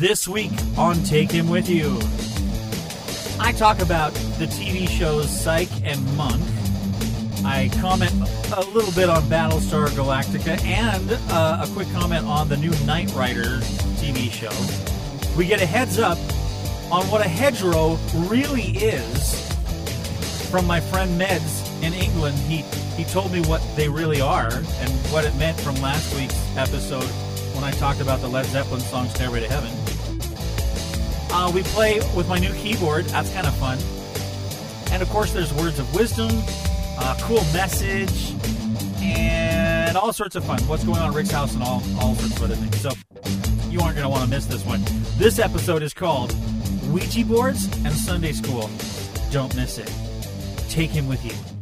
This week on Take Him With You, I talk about the TV shows Psych and Monk. I comment a little bit on Battlestar Galactica and uh, a quick comment on the new Knight Rider TV show. We get a heads up on what a hedgerow really is from my friend Meds in England. He he told me what they really are and what it meant from last week's episode when I talked about the Led Zeppelin song Stairway to Heaven. Uh, we play with my new keyboard. That's kind of fun. And of course, there's words of wisdom, uh, cool message, and all sorts of fun. What's going on at Rick's house and all, all sorts of other things. So you aren't going to want to miss this one. This episode is called Ouija Boards and Sunday School. Don't miss it. Take him with you.